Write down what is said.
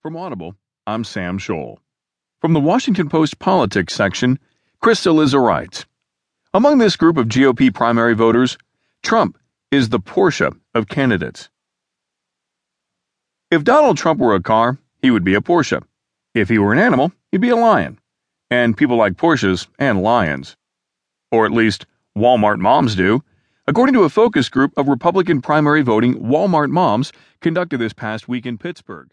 From Audible, I'm Sam Scholl. From the Washington Post Politics section, Chris Cillizza writes Among this group of GOP primary voters, Trump is the Porsche of candidates. If Donald Trump were a car, he would be a Porsche. If he were an animal, he'd be a lion. And people like Porsches and lions. Or at least, Walmart moms do, according to a focus group of Republican primary voting Walmart moms conducted this past week in Pittsburgh.